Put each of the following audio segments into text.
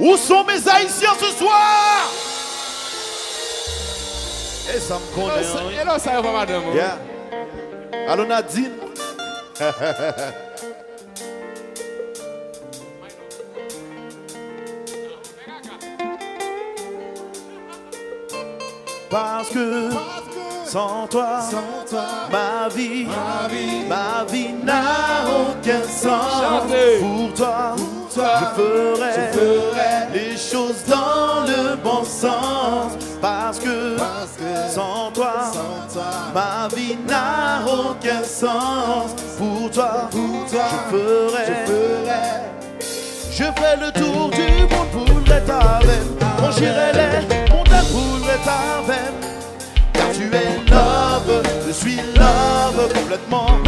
Où sont mes haïtiens ce soir? Et ça me connaît. hein. Et là, ça va, madame. Yeah. Allô Nadine? Parce que sans toi, ma vie, ma vie n'a aucun sens. Pour toi, je ferai, les choses dans le bon sens. Parce que, sans toi, ma vie n'a aucun sens. Pour toi, je ferai, je ferai le tour du monde pour être avec. On j'irai les montagnes pour être avec. Car tu es love, je suis love complètement.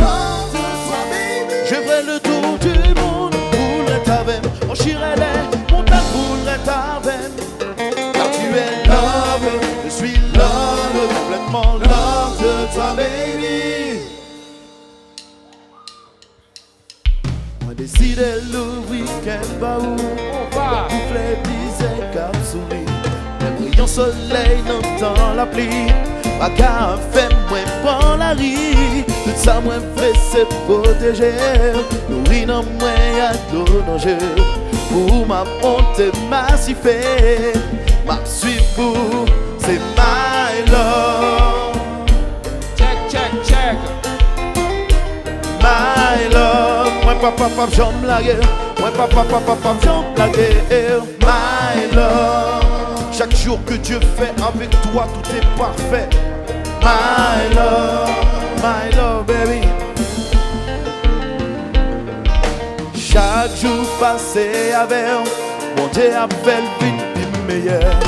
On décide le week-end, bah où On va. Soufflet disait cap souris. Le brillant soleil n'entend la pluie Pas qu'à fait moins pour la rie Tout ça moins fait c'est protéger Nourrir non moins à de danger Pour ma honte massifée Ma suite pour c'est my love papa papa j'aime la guerre, moi papa papa papa guerre. My love, chaque jour que Dieu fait avec toi tout est parfait. My love, my love baby. Chaque jour passé avec mon Dieu appelle une meilleure.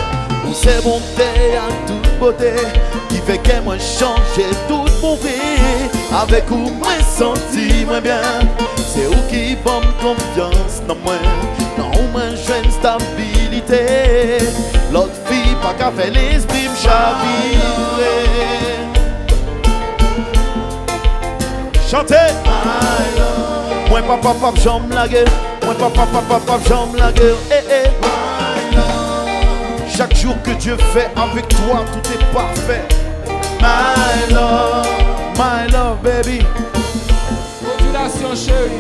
Où c'est bonté à toute beauté qui fait que moi changer toute mon vie. Avec où moi senti moins bien. C'est où qui bonne confiance dans moi. Non, moi j'ai une stabilité. L'autre fille pas qu'à faire l'esprit me chavirer. Chantez! Moi papa papa j'aime la gueule Moi papa papa papa j'aime la gueule eh, eh. Chaque jour que Dieu fait avec toi tout est parfait My love, my love baby Population chérie.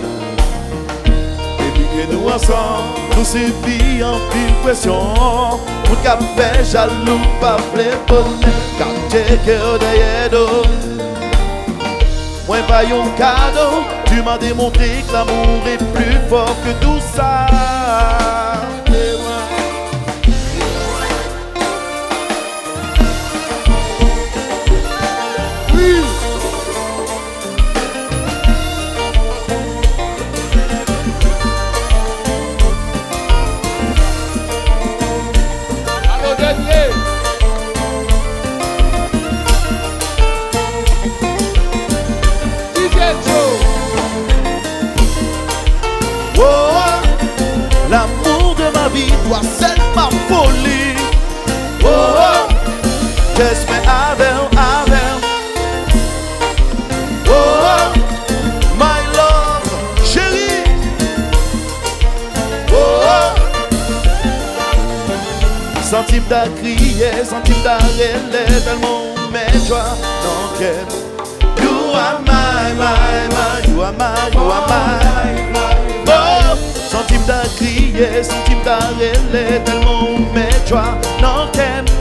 Baby et nous ensemble Nous c'est vie en pile pression. Pour qu'à fait jaloux pas plein bonheur Car j'ai cœur derrière nous. Moi pas un cadeau Tu m'as démontré que l'amour est plus fort que tout ça centime d'à crier, centime d'à rêler, tellement mes joies dans quel. You are my, my, my, you are my, you are my. Oh, d'à crier, centime d'à rêler, tellement mes joies dans quel.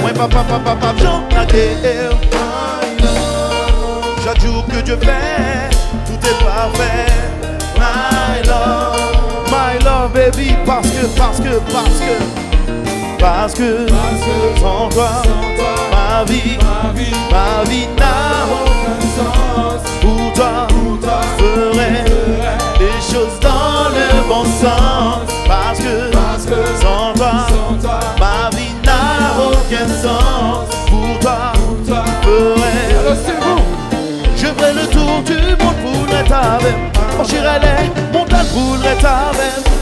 Moi papa papa papa j'aime la. Chaque jour que Dieu fait, tout est parfait. My love, my love baby, parce que, parce que, parce que, parce que, sans toi, ma vie, ma vie n'a aucun sens. Pour toi, je ferai les choses dans le bon sens. Parce que, sans toi, ma tour du monde pour être avec On j'irai les montagnes pour être avec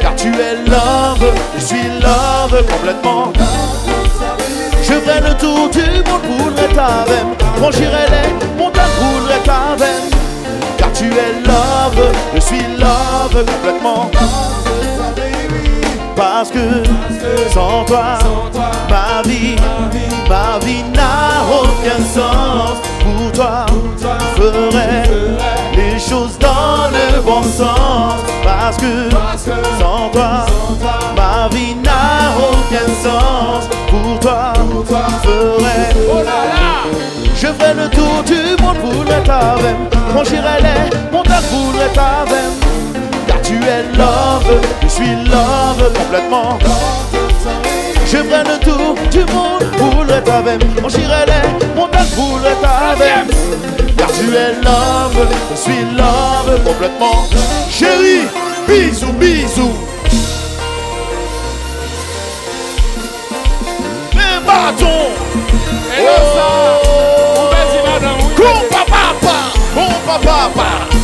Car tu es love, je suis love complètement. Je ferai le tour du monde franchirai les montagnes pour le tavem. Car tu es love, je suis love complètement. Parce que sans toi, Parce que sans toi, ma vie n'a aucun sens. Pour toi, je ferai Oh là là. je ferai le tour du monde pour le tavem Franchirai les montagnes pour le tavem Car tu es love, je suis love complètement. Je ferai le tour du monde pour le tavem Franchirai les montagnes pour le tavem Car tu es love, je suis love complètement Chérie, bisous, bisous Les bâtons Hello, ça. Ouverte, madame. Oui. Compa papa, papa.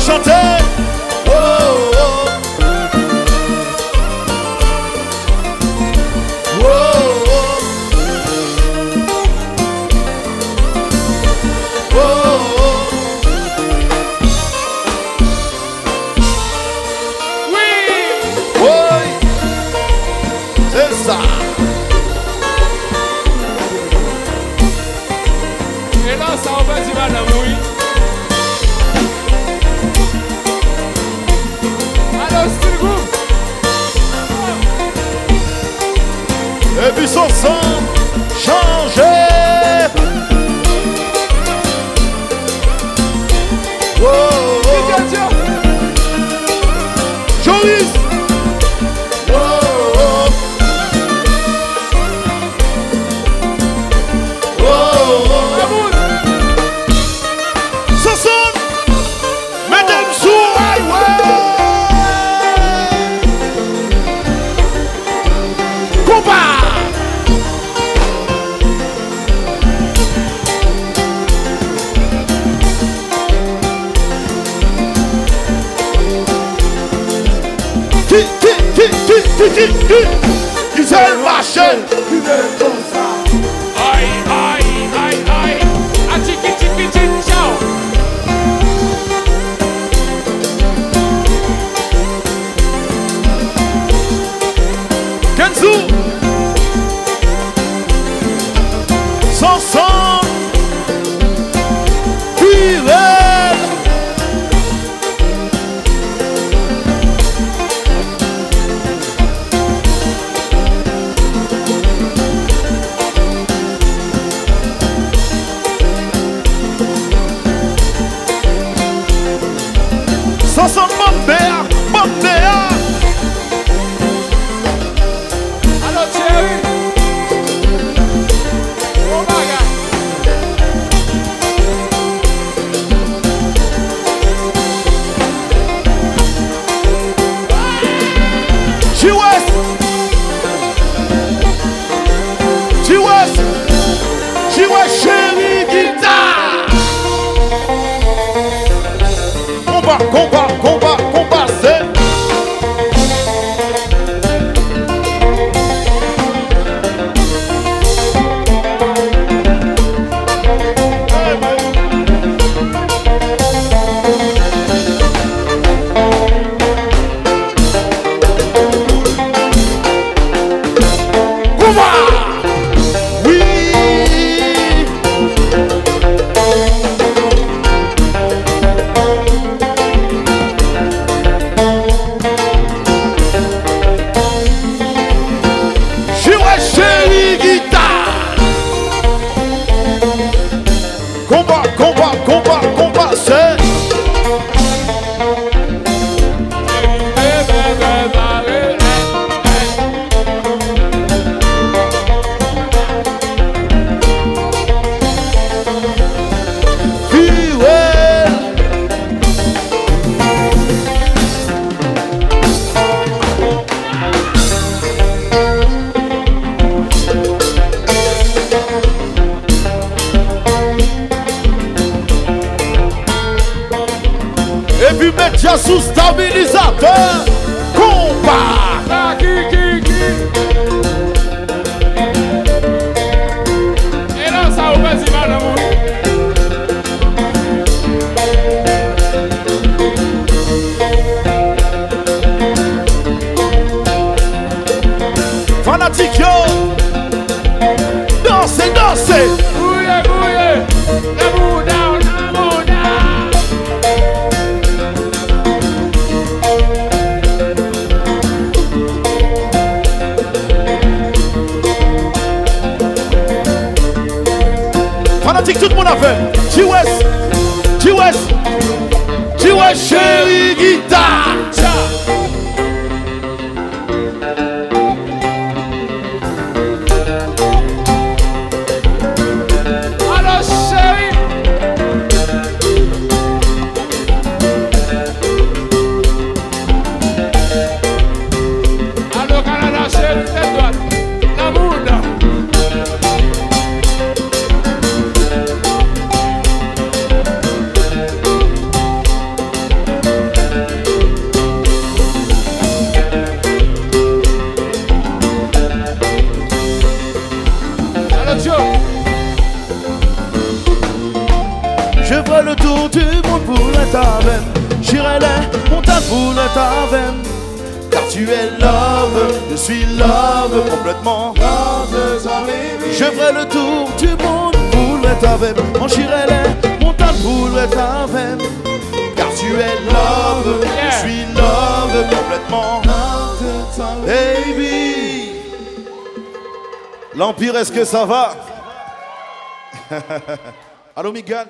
Chanter. Oh, oh. Oh. Oui. Oui, c'est ça. Hello, ça. Ouverte, madame. Oui. Et puis son sang changer. Güzel mahşer Güzel konser She was, she was, she. Chérie suis love complètement. Je ferai le tour du monde pour la taverne. On j'irai les montagnes la taverne. Car tu es love, Yeah. je suis love complètement. Baby. L'Empire, est-ce que ça va? Allô, Miguel